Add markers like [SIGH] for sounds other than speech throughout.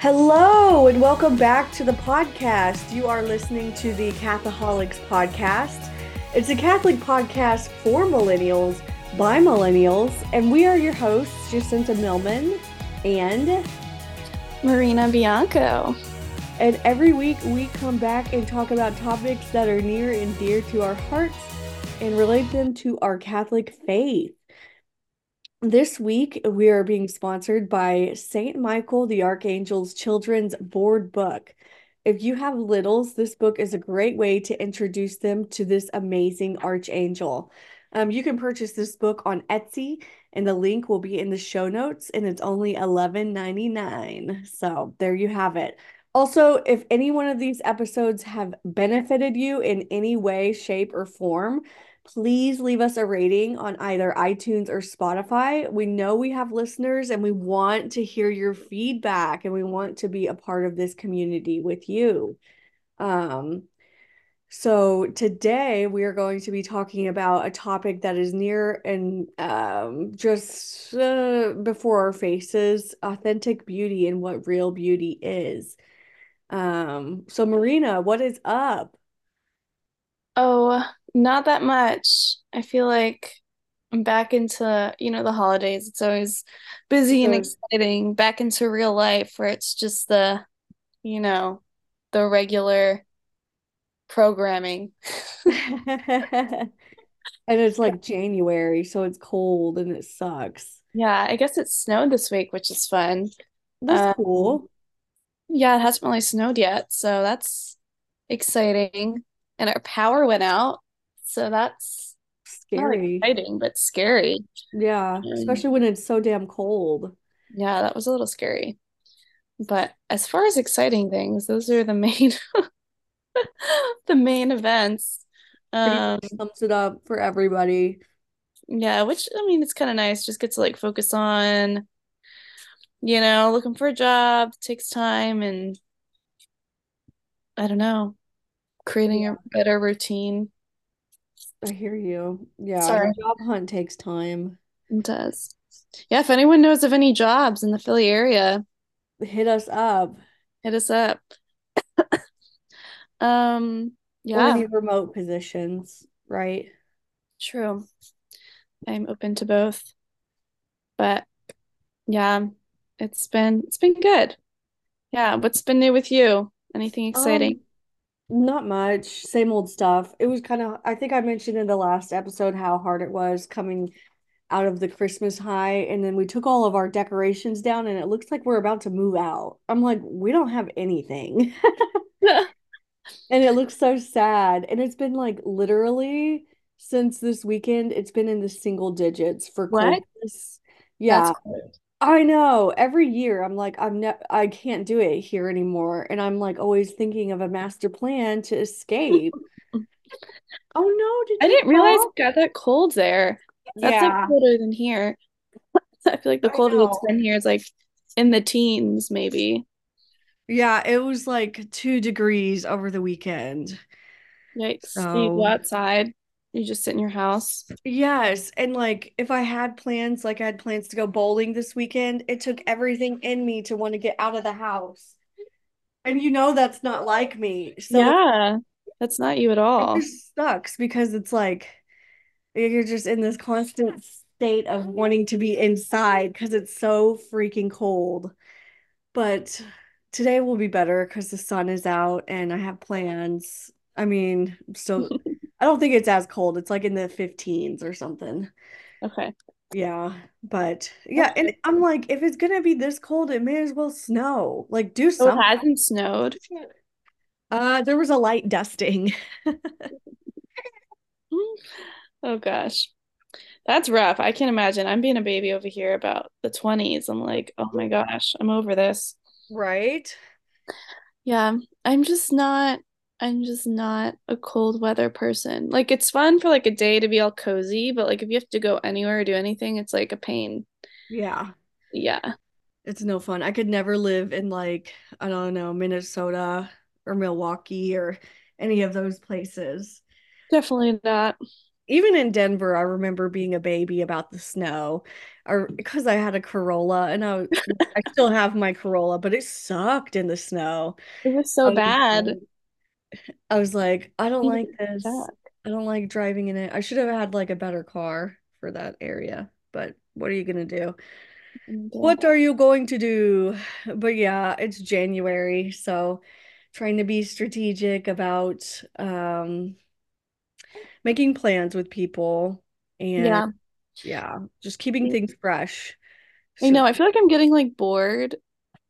Hello, and welcome back to the podcast. You are listening to the Cathoholics podcast. It's a Catholic podcast for millennials by millennials, and we are your hosts, Jacinta Millman and Marina Bianco. And every week we come back and talk about topics that are near and dear to our hearts and relate them to our Catholic faith. This week, we are being sponsored by St. Michael the Archangel's Children's Board Book. If you have littles, this book is a great way to introduce them to this amazing archangel. Um, you can purchase this book on Etsy, and the link will be in the show notes, and it's only $11.99. So there you have it. Also, if any one of these episodes have benefited you in any way, shape, or form, please leave us a rating on either iTunes or Spotify. We know we have listeners and we want to hear your feedback and we want to be a part of this community with you. Um, so today we are going to be talking about a topic that is near and um, just uh, before our faces, authentic beauty and what real beauty is. Um, so Marina, what is up? Oh, not that much. I feel like I'm back into, you know, the holidays. It's always busy and exciting. Back into real life where it's just the, you know, the regular programming. [LAUGHS] and it's like January, so it's cold and it sucks. Yeah, I guess it snowed this week, which is fun. That's um, cool. Yeah, it hasn't really snowed yet, so that's exciting. And our power went out, so that's scary. exciting, but scary. Yeah, um, especially when it's so damn cold. Yeah, that was a little scary. But as far as exciting things, those are the main [LAUGHS] the main events. Um sums it up for everybody. Yeah, which I mean it's kind of nice. Just get to like focus on, you know, looking for a job takes time and I don't know, creating a better routine. I hear you. Yeah, Sorry. job hunt takes time. It does. Yeah, if anyone knows of any jobs in the Philly area, hit us up. Hit us up. [COUGHS] um, yeah. any remote positions, right? True. I'm open to both. But yeah, it's been it's been good. Yeah, what's been new with you? Anything exciting? Um, not much. Same old stuff. It was kind of, I think I mentioned in the last episode how hard it was coming out of the Christmas high. And then we took all of our decorations down and it looks like we're about to move out. I'm like, we don't have anything. [LAUGHS] [LAUGHS] and it looks so sad. And it's been like literally since this weekend, it's been in the single digits for what? coldness. Yeah. I know. Every year I'm like, I'm ne- I can't do it here anymore. And I'm like always thinking of a master plan to escape. [LAUGHS] oh no, did I didn't fall? realize it got that cold there. That's yeah. like colder than here. [LAUGHS] I feel like the coldest it's been here is like in the teens, maybe. Yeah, it was like two degrees over the weekend. Yikes. So... You go outside. You just sit in your house? Yes. And like if I had plans, like I had plans to go bowling this weekend, it took everything in me to want to get out of the house. And you know that's not like me. So Yeah. That's not you at all. It sucks because it's like you're just in this constant state of wanting to be inside because it's so freaking cold. But today will be better because the sun is out and I have plans. I mean, still [LAUGHS] I don't think it's as cold. It's like in the 15s or something. Okay. Yeah, but yeah, and I'm like, if it's gonna be this cold, it may as well snow. Like, do something. Oh, it hasn't snowed. Uh, there was a light dusting. [LAUGHS] [LAUGHS] oh gosh, that's rough. I can't imagine. I'm being a baby over here about the 20s. I'm like, oh my gosh, I'm over this. Right. Yeah, I'm just not. I'm just not a cold weather person. Like it's fun for like a day to be all cozy, but like if you have to go anywhere or do anything, it's like a pain. Yeah. Yeah. It's no fun. I could never live in like, I don't know, Minnesota or Milwaukee or any of those places. Definitely not. even in Denver, I remember being a baby about the snow, or because I had a Corolla and I I still have my Corolla, but it sucked in the snow. It was so was bad. I was like, I don't like this. I don't like driving in it. I should have had like a better car for that area, but what are you gonna do? Uh, What are you going to do? [SIGHS] But yeah, it's January, so trying to be strategic about um making plans with people and yeah, yeah, just keeping things fresh. I know. I feel like I'm getting like bored.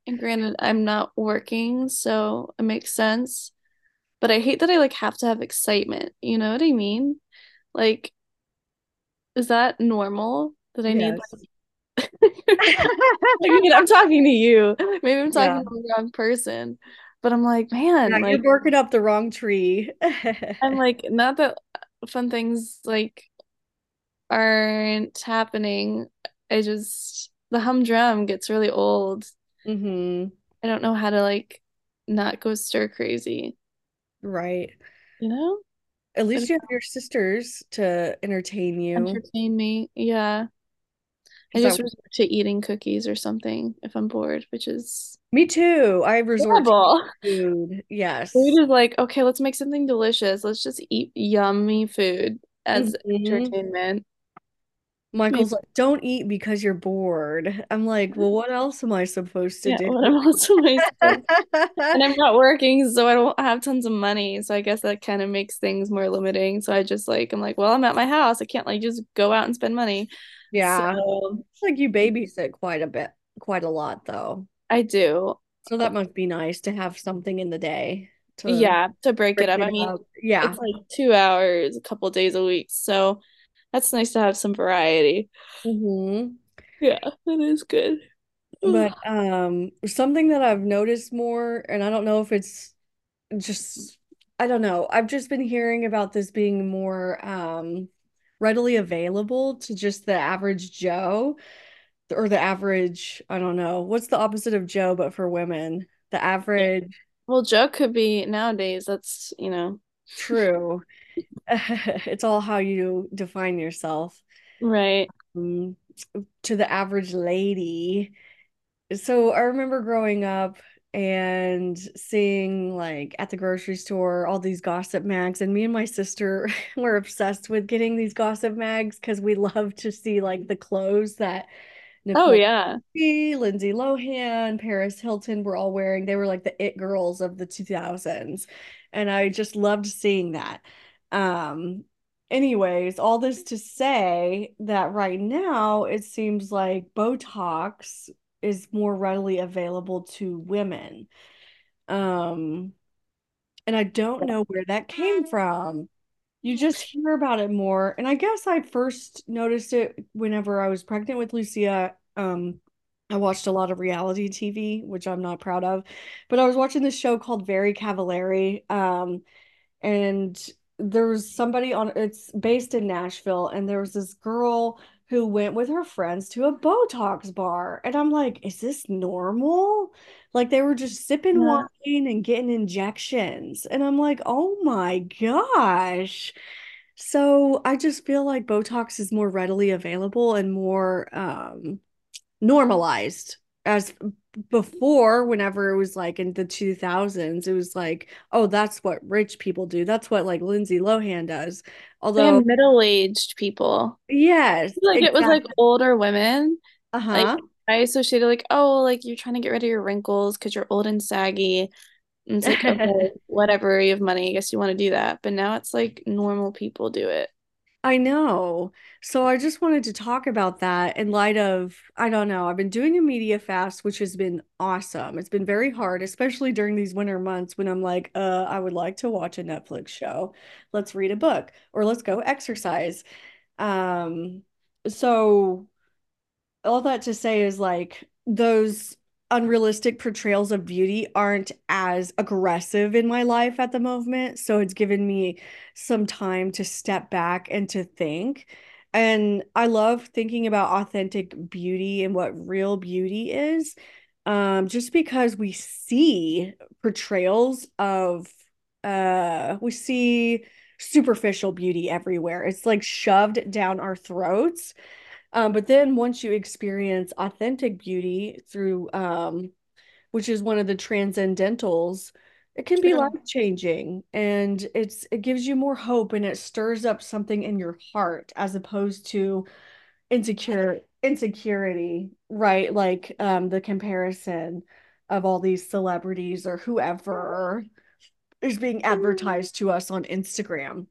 And granted, I'm not working, so it makes sense. But I hate that I like have to have excitement. You know what I mean? Like, is that normal that I need yes. [LAUGHS] I mean, I'm talking to you. Maybe I'm talking Yeah. to the wrong person, but I'm like, Yeah, man, you're like, barking up the wrong tree. I'm [LAUGHS] like, not that fun things like aren't happening. I just, the humdrum gets really old. hmm I don't know how to like not go stir crazy, Right. you know? At least you have your sisters to entertain you. entertain me. Yeah. I just that resort to eating cookies or something if I'm bored, which is me too? I resort to [LAUGHS] food. Yes. Food is like, okay, let's make something delicious. Let's just eat yummy food as hmm entertainment. Michael's like, don't eat because you're bored. I'm like, well, what else am I supposed to yeah, do? what am I? [LAUGHS] And I'm not [LAUGHS] [LAUGHS] working, so I don't have tons of money. So I guess that kind of makes things more limiting. So I just like, I'm like, well, I'm at my house. I can't like just go out and spend money. So Yeah. It's like you babysit quite a bit, quite a lot though. I do. So that must be nice to have something in the day to Yeah, to break it up. it I mean, up. Yeah. it's like two hours, a couple days a week. So that's nice to have some variety. hmm Yeah, that is good. But [SIGHS] um something that I've noticed more, and I don't know if it's just I don't know. I've just been hearing about this being more um readily available to just the average Joe or the average, I don't know. What's the opposite of Joe but for women? The average, Well, Joe could be nowadays. That's, you know, true. [LAUGHS] It's all how you define yourself. right. Um, to the average lady. So I remember growing up and seeing like at the grocery store all these gossip mags, and me and my sister [LAUGHS] were obsessed with getting these gossip mags because we love to see like the clothes that Oh, yeah. Richie, Lindsay Lohan, Paris Hilton were all wearing. They were like the it girls of the 2000s. And I just loved seeing that. Um, anyways, all this to say that right now it seems like Botox is more readily available to women. Um, and I don't know where that came from. You just hear about it more. And I guess I first noticed it whenever I was pregnant with Lucia. Um, I watched a lot of reality TV, which I'm not proud of, but I was watching this show called Very Cavallari. Um, and there was somebody on it's based in Nashville and there was this girl who went with her friends to a Botox bar and I'm like is this normal? Like they were just sipping wine and getting injections and I'm like oh my gosh. So I just feel like Botox is more readily available and more um normalized as before whenever it was like in the 2000s it was like oh that's what rich people do that's what like Lindsay Lohan does although And middle-aged people. yes Like it was like older women. Like uh-huh I associated like, oh, like you're trying to get rid of your wrinkles because you're old and saggy. And it's like, [LAUGHS] okay, whatever, you have money, I guess you want to do that. But now it's like normal people do it. I know. So I just wanted to talk about that in light of, I don't know, I've been doing a media fast, which has been awesome. It's been very hard, especially during these winter months when I'm like, uh, I would like to watch a Netflix show. Let's read a book or let's go exercise. Um, so all that to say is like those unrealistic portrayals of beauty aren't as aggressive in my life at the moment. So it's given me some time to step back and to think. And I love thinking about authentic beauty and what real beauty is. Um, just because we see portrayals of uh we see superficial beauty everywhere. It's like shoved down our throats. Um, but then once you experience authentic beauty through um, which is one of the transcendentals, it can be life changing and it's it gives you more hope and it stirs up something in your heart as opposed to insecure insecurity, right? Like um the comparison of all these celebrities or whoever is being advertised to us on Instagram.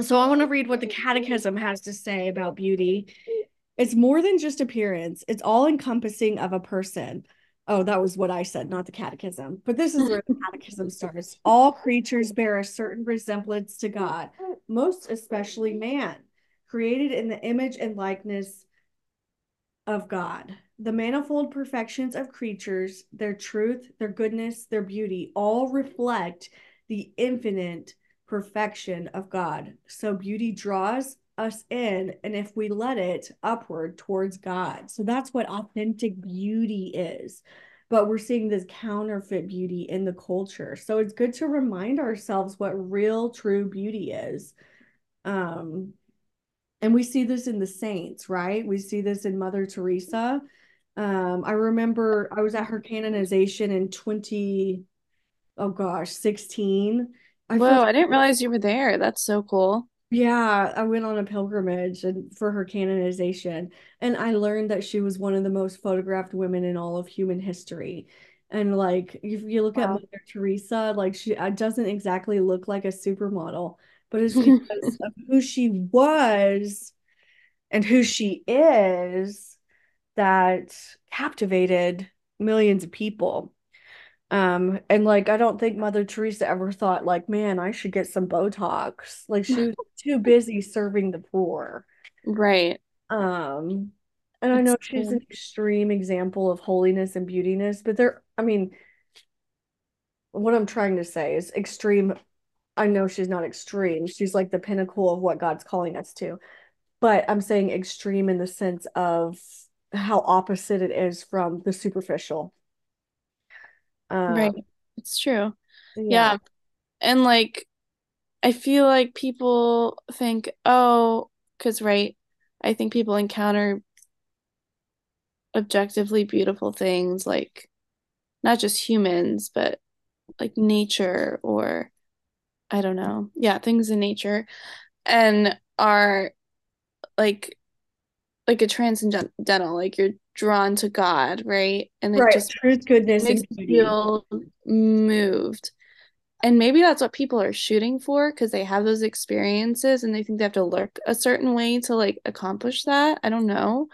So I want to read what the catechism has to say about beauty. It's more than just appearance, it's all encompassing of a person. Oh, that was what I said, not the catechism. But this is where the [LAUGHS] catechism starts. All creatures bear a certain resemblance to God, most especially man, created in the image and likeness of God. The manifold perfections of creatures, their truth, their goodness, their beauty, all reflect the infinite perfection of God. So beauty draws us in, and if we let it, upward towards God. So that's what authentic beauty is. But we're seeing this counterfeit beauty in the culture. So it's good to remind ourselves what real, true beauty is. Um, and we see this in the saints, right? We see this in Mother Teresa. Um, I remember I was at her canonization in 20, oh gosh, 16. I Whoa, I didn't realize you were there. That's so cool. Yeah, I went on a pilgrimage and for her canonization, and I learned that she was one of the most photographed women in all of human history. And like, if you look at Wow. Mother Teresa, like she uh, doesn't exactly look like a supermodel, but it's [LAUGHS] because of who she was and who she is that captivated millions of people. Um, and like I don't think Mother Teresa ever thought like, man, I should get some Botox. Like she was too busy serving the poor. Right. Um, and I It's know she's an extreme example of holiness and beautiness, but there, I mean, what I'm trying to say is extreme. I know she's not extreme. She's like the pinnacle of what God's calling us to. But I'm saying extreme in the sense of how opposite it is from the superficial. Right. Um, It's true. yeah. Yeah. And like I feel like people think, oh, because right, I think people encounter objectively beautiful things like not just humans, but like nature or I don't know. Yeah, things in nature and are like like a transcendental, like you're drawn to God, right? And it Right. just Truth, goodness, makes and beauty. feel moved. And maybe that's what people are shooting for because they have those experiences and they think they have to look a certain way to like accomplish that. I don't know.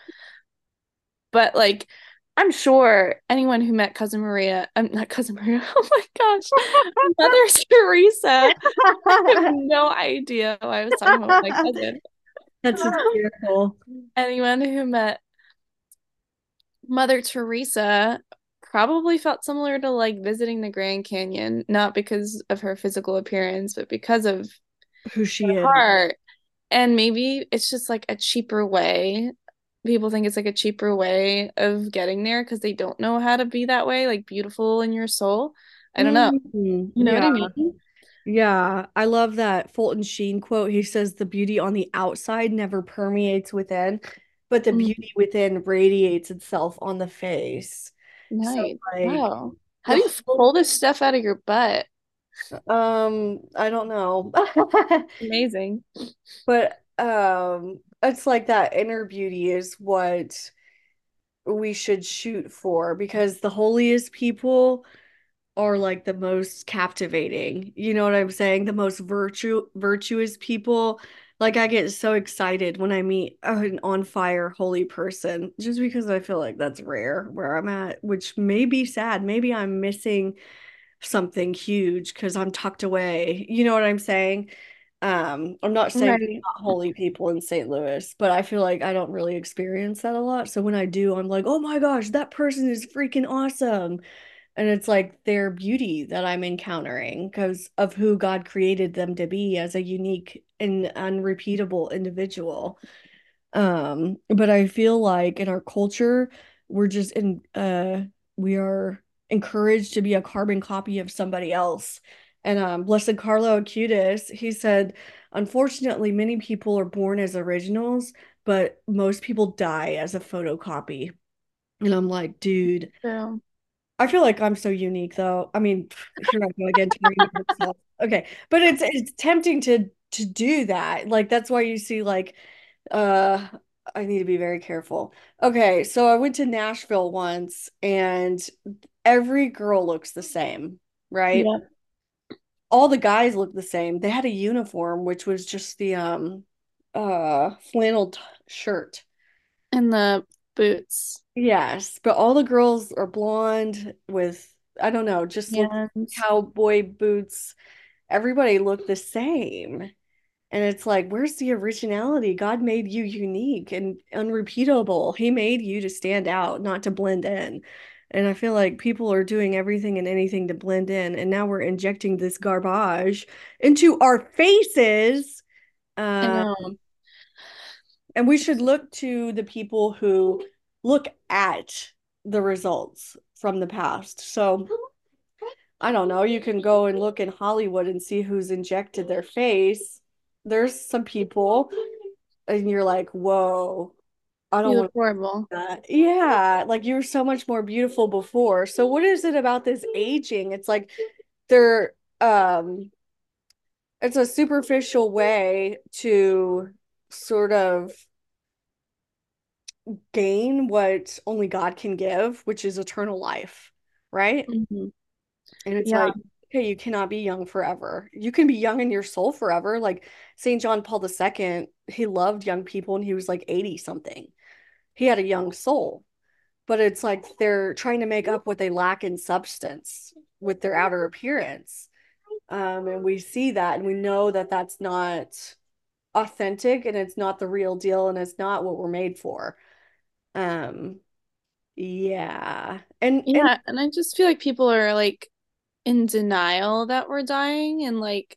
But like, I'm sure anyone who met Cousin Maria, I'm not Cousin [LAUGHS] Maria, oh my gosh, Mother [LAUGHS] Teresa, I have [LAUGHS] no idea why I was talking about my cousin. That's hysterical. Anyone who met Mother Teresa probably felt similar to like visiting the Grand Canyon, not because of her physical appearance, but because of Who she is. heart. And maybe it's just like a cheaper way. People think it's like a cheaper way of getting there because they don't know how to be that way, like beautiful in your soul. I don't know. Mm, You know what. I mean? Yeah. I love that Fulton Sheen quote. He says, The beauty on the outside never permeates within, but the Mm, beauty within radiates itself on the face. So, nice. like, Wow. How do you pull this stuff out of your butt? um, I don't know. [LAUGHS] Amazing. But um, it's like that inner beauty is what we should shoot for because the holiest people are like the most captivating. You know what I'm saying? The most virtue virtuous people. Like I get so excited when I meet an on fire holy person just because I feel like that's rare where I'm at, which may be sad. Maybe I'm missing something huge because I'm tucked away. You know what I'm saying? Um, I'm not saying Right. not holy people in St. Louis, but I feel like I don't really experience that a lot. So when I do, I'm like, oh my gosh, that person is freaking awesome. And it's like their beauty that I'm encountering because of who God created them to be as a unique and unrepeatable individual. Um, but I feel like in our culture, we're just in uh we are encouraged to be a carbon copy of somebody else. And um, Blessed Carlo Acutis, he said, unfortunately, many people are born as originals, but most people die as a photocopy. And I'm like, dude, True. I feel like I'm so unique though. I mean, here I go again talking about myself. Okay, but it's it's tempting to to do that. Like that's why you see like uh I need to be very careful. Okay, so I went to Nashville once and every girl looks the same, right? Yeah. All the guys look the same. They had a uniform which was just the um uh flannel t- shirt. And the boots. Yes, but all the girls are blonde with, I don't know, just And cowboy boots. Everybody looked the same. And it's like, where's the originality? God made you unique and unrepeatable. He made you to stand out, not to blend in. And I feel like people are doing everything and anything to blend in. And now we're injecting this garbage into our faces. Um. And we should look to the people who look at the results from the past. So I don't know, you can go and look in Hollywood and see who's injected their face. There's some people, and you're like, whoa, I don't You look want horrible. that. Yeah, like you were so much more beautiful before. So what is it about this aging? It's like they're um it's a superficial way to sort of gain what only God can give, which is eternal life, right? hmm And it's Yeah. like, okay, you cannot be young forever. You can be young in your soul forever. Like St. John Paul II, he loved young people and he was like 80 something. He had a young soul, but it's like they're trying to make up what they lack in substance with their outer appearance. Um, and we see that and we know that that's not authentic and it's not the real deal and it's not what we're made for. Um, yeah. And and Yeah. And I just feel like people are like in denial that we're dying and like,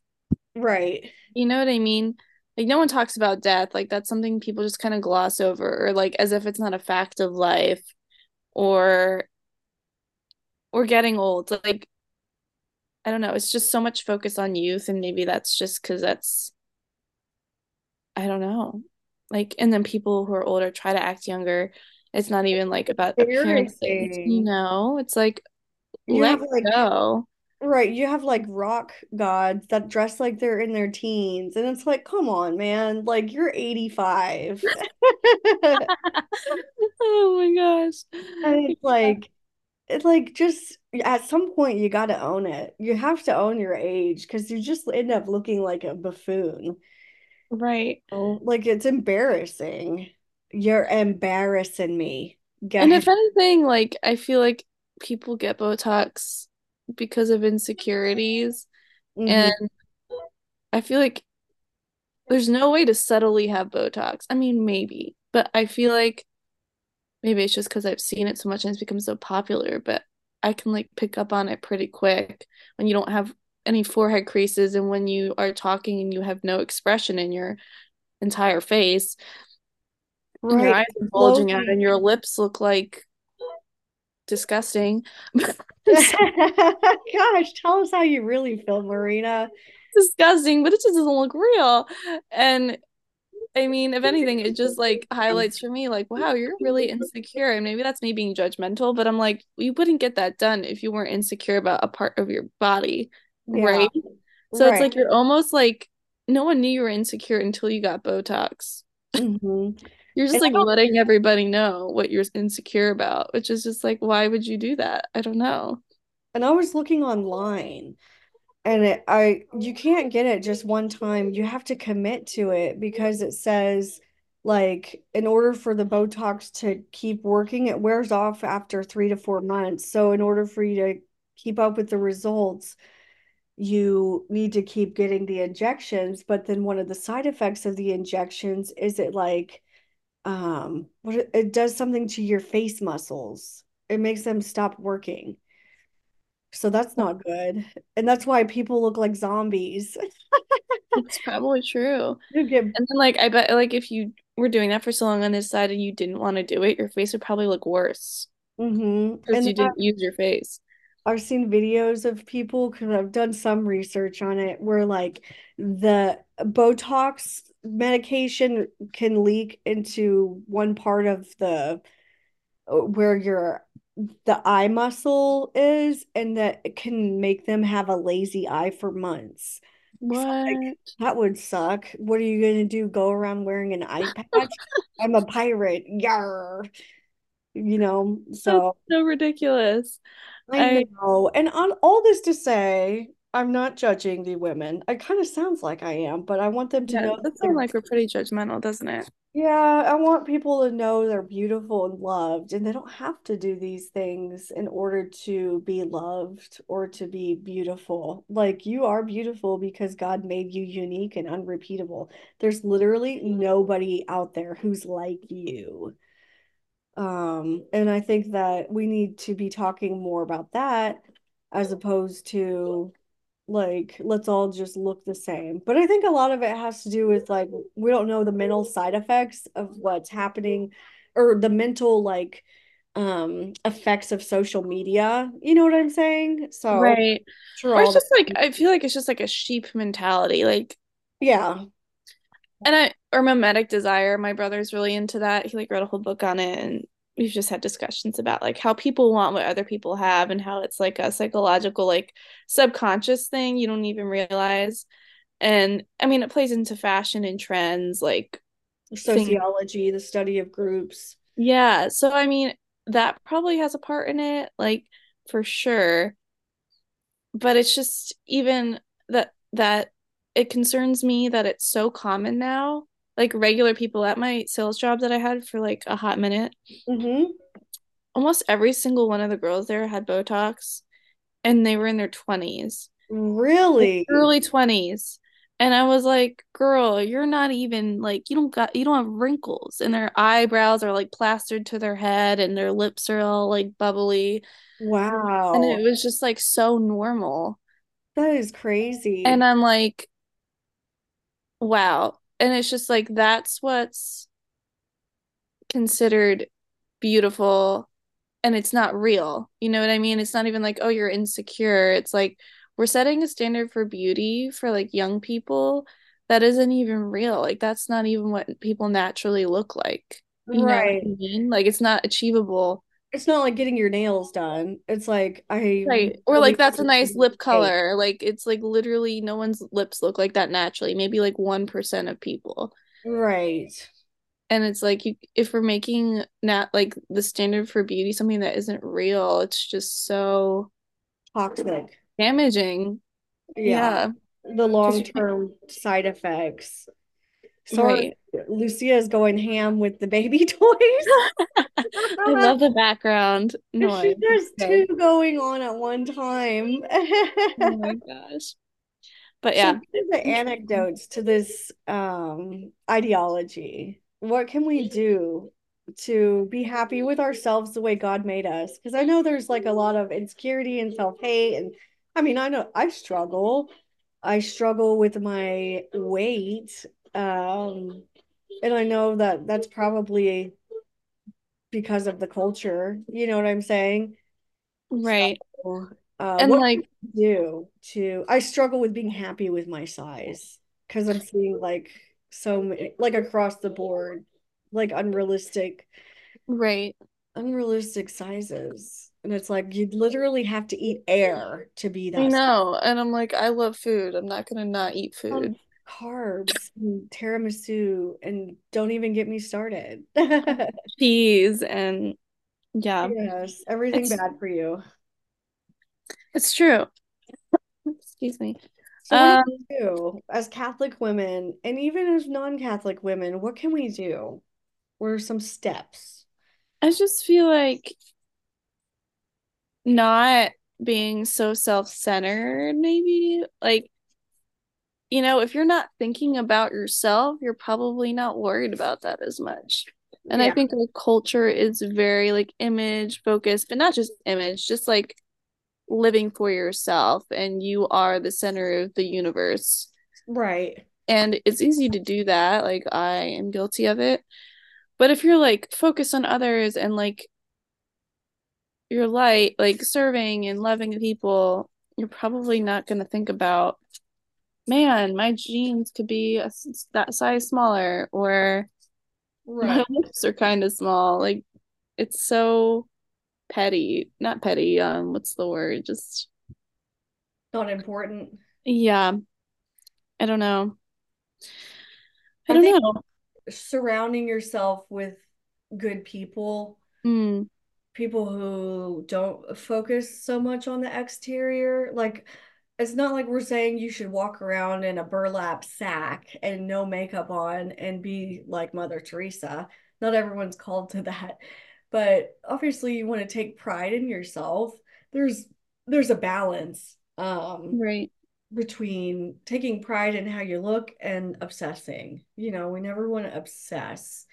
right. you know what I mean? Like no one talks about death. Like that's something people just kind of gloss over or like as if it's not a fact of life or or getting old. Like I don't know, it's just so much focus on youth and maybe that's just because that's I don't know. Like and then people who are older try to act younger. It's not even like about appearances, you know? It's like You let have like go. right, you have like rock gods that dress like they're in their teens and it's like, come on, man. Like you're 85. [LAUGHS] [LAUGHS] Oh my gosh. And it's [LAUGHS] like it's like just at some point you got to own it. You have to own your age because you just end up looking like a buffoon. Right. Oh, like it's embarrassing. You're embarrassing me. Go And if anything, like I feel like people get Botox because of insecurities. And hmm I feel like there's no way to subtly have Botox. I mean, maybe, but I feel like maybe it's just because I've seen it so much and it's become so popular, but I can like pick up on it pretty quick when you don't have any forehead creases and when you are talking and you have no expression in your entire face and your eyes are bulging out and your lips look like disgusting. [LAUGHS] [LAUGHS] Gosh, tell us how you really feel, Marina. disgusting, but it just doesn't look real. And I mean, if anything, it just like highlights for me, like, wow, you're really insecure. And maybe that's me being judgmental, but I'm like, you wouldn't get that done if you weren't insecure about a part of your body, Yeah, right? So it's like you're almost like no one knew you were insecure until you got Botox. hmm [LAUGHS] You're just And like don't, letting everybody know what you're insecure about, which is just like, why would you do that? I don't know. and I was looking online and it, I you can't get it just one time. You have to commit to it because it says like in order for the Botox to keep working, it wears off after three to four months. So in order for you to keep up with the results, you need to keep getting the injections. But then one of the side effects of the injections is it like um what it, it does something to your face muscles. It makes them stop working. So that's not good. And that's why people look like zombies. [LAUGHS] It's probably true. You get And then like I bet like if you were doing that for so long on this side and you didn't want to do it, your face would probably look worse hmm because And you didn't use your face. I've seen videos of people because I've done some research on it where like the Botox medication can leak into one part of the where your the eye muscle is and that it can make them have a lazy eye for months. So, like, What? that would suck. What are you gonna do? Go around wearing an eye patch? [LAUGHS] I'm a pirate. Yar. You know, That's so so ridiculous. I know. And on all this to say, I'm not judging the women. It kind of sounds like I am, but I want them to yeah, know that sounds like we're pretty judgmental, doesn't it? Yeah, I want people to know they're beautiful and loved, and they don't have to do these things in order to be loved or to be beautiful. Like you are beautiful because God made you unique and unrepeatable. There's literally nobody out there who's like you. Um, and I think that we need to be talking more about that as opposed to like let's all just look the same. But I think a lot of it has to do with like we don't know the mental side effects of what's happening or the mental like um effects of social media. You know what I'm saying? So Right. Or it's just like I feel like it's just like a sheep mentality. Like yeah. and I or mimetic desire, my brother's really into that. He like wrote a whole book on it and we've just had discussions about like how people want what other people have and how it's like a psychological like subconscious thing you don't even realize. And I mean it plays into fashion and trends like things. Sociology, the study of groups. Yeah, so I mean that probably has a part in it like for sure. but it's just even that that it concerns me that it's so common now. Like regular people at my sales job that I had for like a hot minute, Mm-hmm. almost every single one of the girls there had Botox and they were in their 20s, like Really? early 20s. And I was like, girl, you're not even like you don't got you don't have wrinkles and their eyebrows are like plastered to their head and their lips are all like bubbly. Wow. And it was just like so normal. That is crazy. And. I'm like, Wow. And it's just like that's what's considered beautiful and it's not real. You know what I mean? It's not even like, oh, you're insecure. It's like we're setting a standard for beauty for like young people that isn't even real. Like that's not even what people naturally look like. You know what I Right. mean? Like it's not achievable. It's not like getting your nails done. It's like I Right. Or like that's a nice lip color. Like it's like literally no one's lips look like that naturally. Maybe like 1% of people. Right. and it's like you if we're making not like the standard for beauty something that isn't real it's just so Toxic. damaging Yeah. yeah The can't long-term side effects. Sorry, right Lucia is going ham with the baby [LAUGHS] toys. [LAUGHS] [LAUGHS] i love the background noise it's has two going on at one time. oh my gosh but yeah are the anecdotes to this um, ideology? What can we do to be happy with ourselves the way God made us? Because I know there's like a lot of insecurity and self-hate, and I mean, I know I struggle. I struggle with my weight, um, and I know that that's probably because of the culture. You know what I'm saying? right So, uh, and like I do to? I struggle with being happy with my size because I'm seeing like so many, like across the board, like unrealistic, right unrealistic sizes. And it's like you literally have to eat air to be i that size. know and i'm like i love food i'm not gonna not eat Um, food carbs and tiramisu, and don't even get me started. [LAUGHS] cheese and yeah Yes, everything it's bad for you. it's true excuse me So um do as Catholic women and even as non-Catholic women? What can we do? What are some steps? i just feel like not being so self-centered maybe like you know if you're not thinking about yourself you're probably not worried about that as much. And i think our culture is very like image focused but not just image just like living for yourself and you are the center of the universe. Right. and it's easy to do that like i am guilty of it. But if you're like focused on others and like your light, like serving and loving people, you're probably not going to think about, man, my jeans could be a, that size smaller, or right. my lips are kind of small. Like, it's so petty. Not petty. Um, what's the word? Just not important. Yeah. I don't know. I, I don't know. Surrounding yourself with good people, mm. people who don't focus so much on the exterior. Like, it's not like we're saying you should walk around in a burlap sack and no makeup on and be like Mother Teresa. Not everyone's called to [LAUGHS] that. But obviously you want to take pride in yourself. There's there's a balance. Um right between taking pride in how you look and obsessing. You know, we never want to obsess.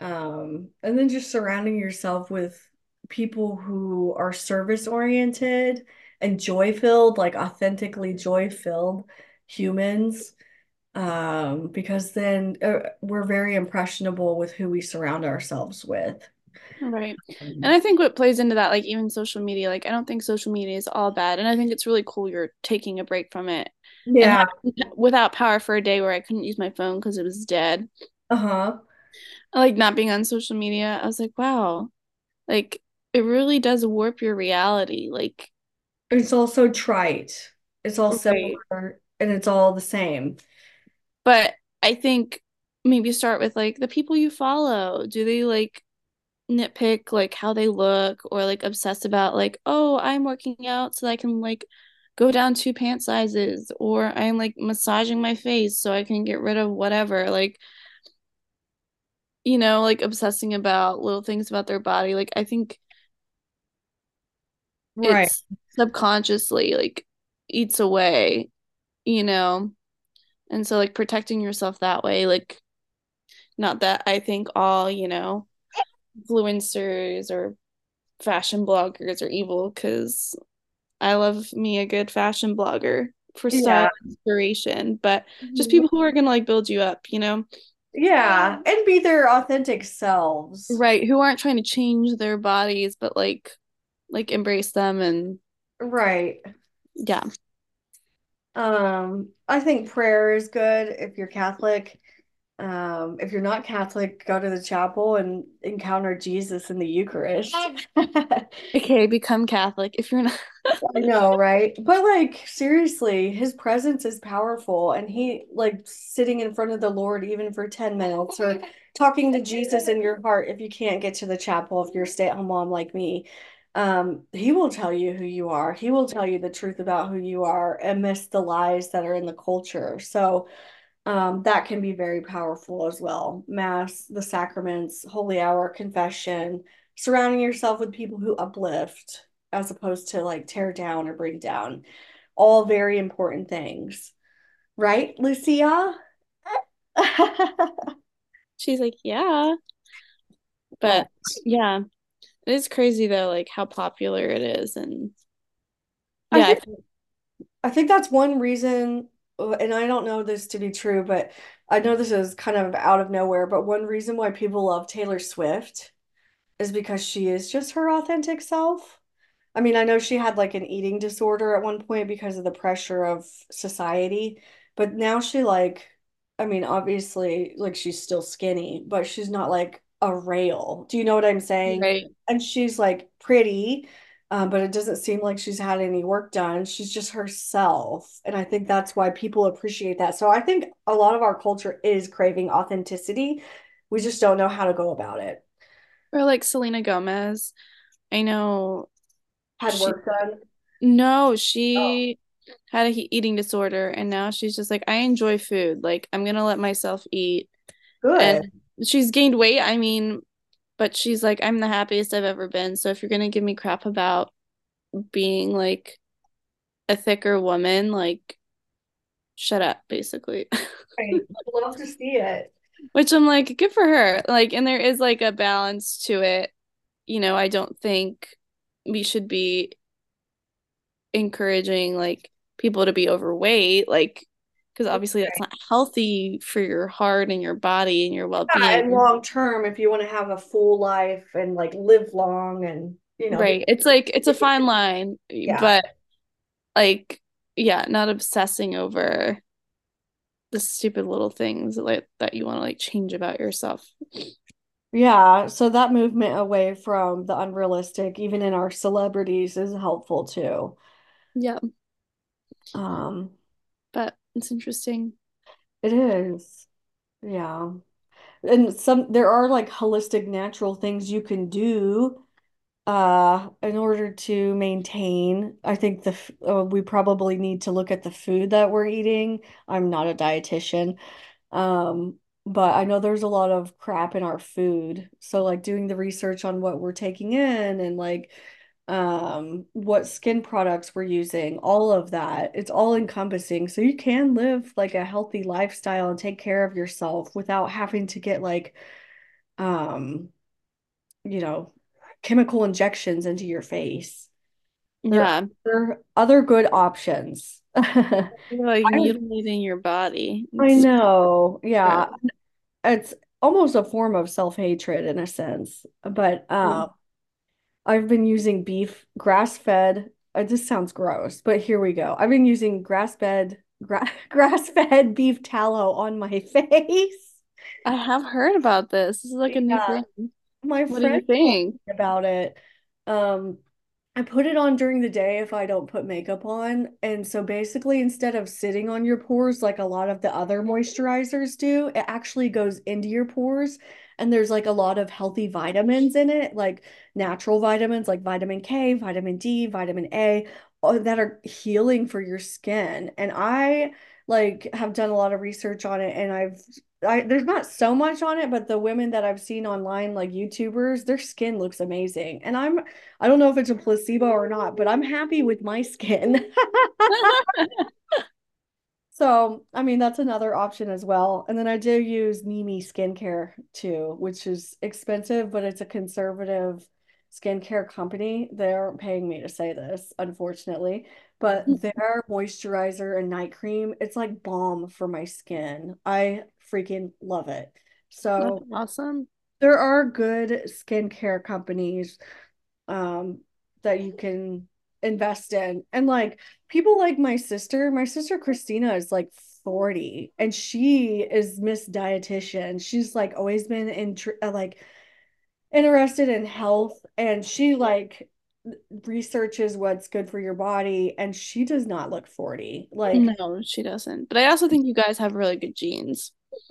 Um, and then just surrounding yourself with people who are service oriented and joy filled, like authentically joy filled humans. Um, because then uh, we're very impressionable with who we surround ourselves with. Right. And I think what plays into that, like even social media, like I don't think social media is all bad. And I think it's really cool you're taking a break from it. Yeah. without power for a day where I couldn't use my phone because it was dead. Uh-huh. Like not being on social media. I was like, wow. Like it really does warp your reality. Like it's also trite. It's all right. similar and it's all the same. But I think maybe start with like the people you follow. Do they like nitpick like how they look or like obsess about like oh i'm working out so i can like go down two pant sizes or i'm like massaging my face so i can get rid of whatever like you know like obsessing about little things about their body like i think right subconsciously like eats away you know and so like protecting yourself that way like not that i think all you know influencers or fashion bloggers are evil because I love me a good fashion blogger for style yeah. inspiration, but just mm-hmm. people who are gonna like build you up, you know? Yeah, and be their authentic selves. Right, who aren't trying to change their bodies, but like like embrace them and right. Yeah. Um, I think prayer is good if you're Catholic. Um, if you're not Catholic, go to the chapel and encounter Jesus in the Eucharist. [LAUGHS] okay, become Catholic if you're not. I know, right? But like seriously, his presence is powerful and he like sitting in front of the Lord even for 10 minutes or talking to Jesus in your heart if you can't get to the chapel if you're a stay-at-home mom like me. Um, he will tell you who you are. He will tell you the truth about who you are amidst the lies that are in the culture. So um, that can be very powerful as well. Mass, the sacraments, holy hour, confession, surrounding yourself with people who uplift as opposed to like tear down or bring down. All very important things. Right, Lucia? [LAUGHS] She's like, yeah. But yeah, it is crazy though, like how popular it is. And yeah, I think, I think that's one reason uh, and I don't know this to be true, but I know this is kind of out of nowhere, but one reason why people love Taylor Swift is because she is just her authentic self. I mean, I know she had like an eating disorder at one point because of the pressure of society, but now she like I mean, obviously like she's still skinny, but she's not like a rail. Do you know what I'm saying? Right. And she's like pretty um, but it doesn't seem like she's had any work done. She's just herself. And I think that's why people appreciate that. So I think a lot of our culture is craving authenticity. We just don't know how to go about it. Or like Selena Gomez. I know. Had she, work done? No, she oh. had a eating disorder. And now she's just like, I enjoy food. Like, I'm going to let myself eat. Good. And she's gained weight. I mean, but she's like i'm the happiest i've ever been. So if you're gonna give me crap about being like a thicker woman like shut up basically. [LAUGHS] I love to see it. Which i'm like good for her. Like and there is like a balance to it. You know i don't think we should be encouraging like people to be overweight. Like because obviously that's not healthy for your heart and your body and your well-being yeah, and long term if you want to have a full life and like live long and you know. Right. It's like it's a fine line, Yeah. but like yeah, not obsessing over the stupid little things like that you want to like change about yourself. Yeah, so that movement away from the unrealistic, even in our celebrities, is helpful too. Yeah, Um, but it's interesting. it is. Yeah. And some there are like holistic natural things you can do uh in order to maintain. I think the uh, we probably need to look at the food that we're eating. I'm not a dietitian. Um, but I know there's a lot of crap in our food. So like doing the research on what we're taking in and like um what skin products we're using, all of that. It's all encompassing. So you can live like a healthy lifestyle and take care of yourself without having to get like um, you know, chemical injections into your face. There Yeah, are other good options. [LAUGHS] Like mutilating [LAUGHS] your body. I know. Yeah. gross. it's almost a form of self-hatred in a sense. But um, I've been using beef grass-fed. It just sounds gross, but here we go. I've been using grass-fed gra [LAUGHS] grass-fed beef tallow on my [LAUGHS] face. I have heard about this. This is like a new Yeah, thing. my What friend think? about it. Um, I put it on during the day if I don't put makeup on. And so basically, instead of sitting on your pores like a lot of the other moisturizers do, it actually goes into your pores. And there's like a lot of healthy vitamins in it, like natural vitamins like vitamin K, vitamin D, vitamin A, uh, that are healing for your skin. And I like have done a lot of research on it and I've I, there's not so much on it, but the women that I've seen online, like YouTubers, their skin looks amazing. And I'm I don't know if it's a placebo or not, but I'm happy with my skin. [LAUGHS] [LAUGHS] So, I mean, that's another option as well. And then I do use Nimi skincare too, which is expensive, but it's a conservative skincare company. They aren't paying me to say this, unfortunately, but their moisturizer and night cream, it's like balm for my skin. I freaking love it. That's So, awesome. there are good skincare companies um that you can invest in. And like people like my sister, my sister Christina is like 40 and she is Miss Dietitian. She's like always been in uh, like interested in health and she like researches what's good for your body and she does not look 40. Like No, she doesn't. But I also think you guys have really good genes. [LAUGHS]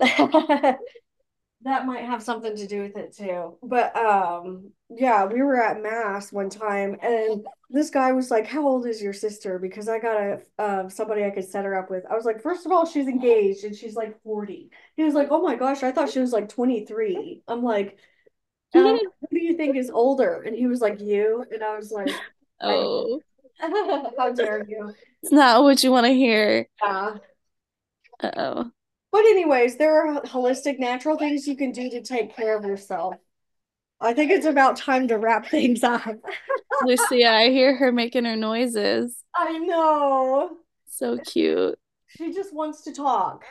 That might have something to do with it too. But um yeah, we were at mass one time and this guy was like, "How old is your sister?" because I got a uh, somebody I could set her up with. I was like, "First of all, she's engaged and she's like 40." He was like, "Oh my gosh, I thought she was like 23." I'm like, [LAUGHS] um, "Who do you think is older?" And he was like, "You." And I was like, Oh, [LAUGHS] how dare you? it's not what you want to hear. Yeah. Uh-oh. But anyways, there are holistic natural things you can do to take care of yourself. I think it's about time to wrap things up. [LAUGHS] Lucia, I hear her making her noises. I know. So cute. She just wants to talk.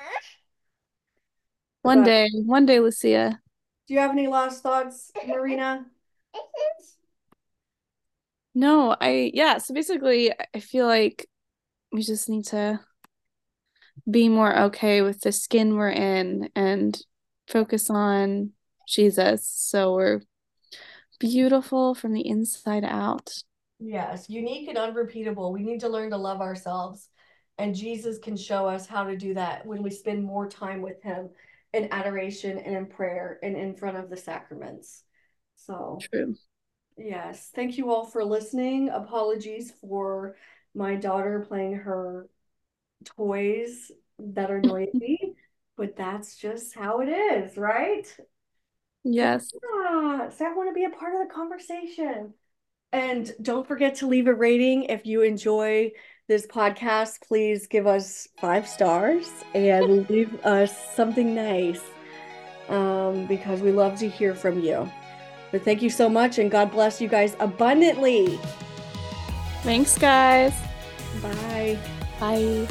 One But day, one day, Lucia. do you have any last thoughts, Marina? No, I, yeah, so basically, I feel like we just need to be more okay with the skin we're in and focus on Jesus. So we're beautiful from the inside out. Yes, unique and unrepeatable. We need to learn to love ourselves. And Jesus can show us how to do that when we spend more time with him in adoration and in prayer and in front of the sacraments. So, True. yes, thank you all for listening. Apologies for my daughter playing her toys that are [LAUGHS] noisy, but that's just how it is, right? Yes. Yeah, so I want to be a part of the conversation. And don't forget to leave a rating if you enjoy this podcast. Please give us five stars and [LAUGHS] leave us something nice um, because we love to hear from you. But thank you so much, and God bless you guys abundantly. Thanks, guys. Bye. Bye.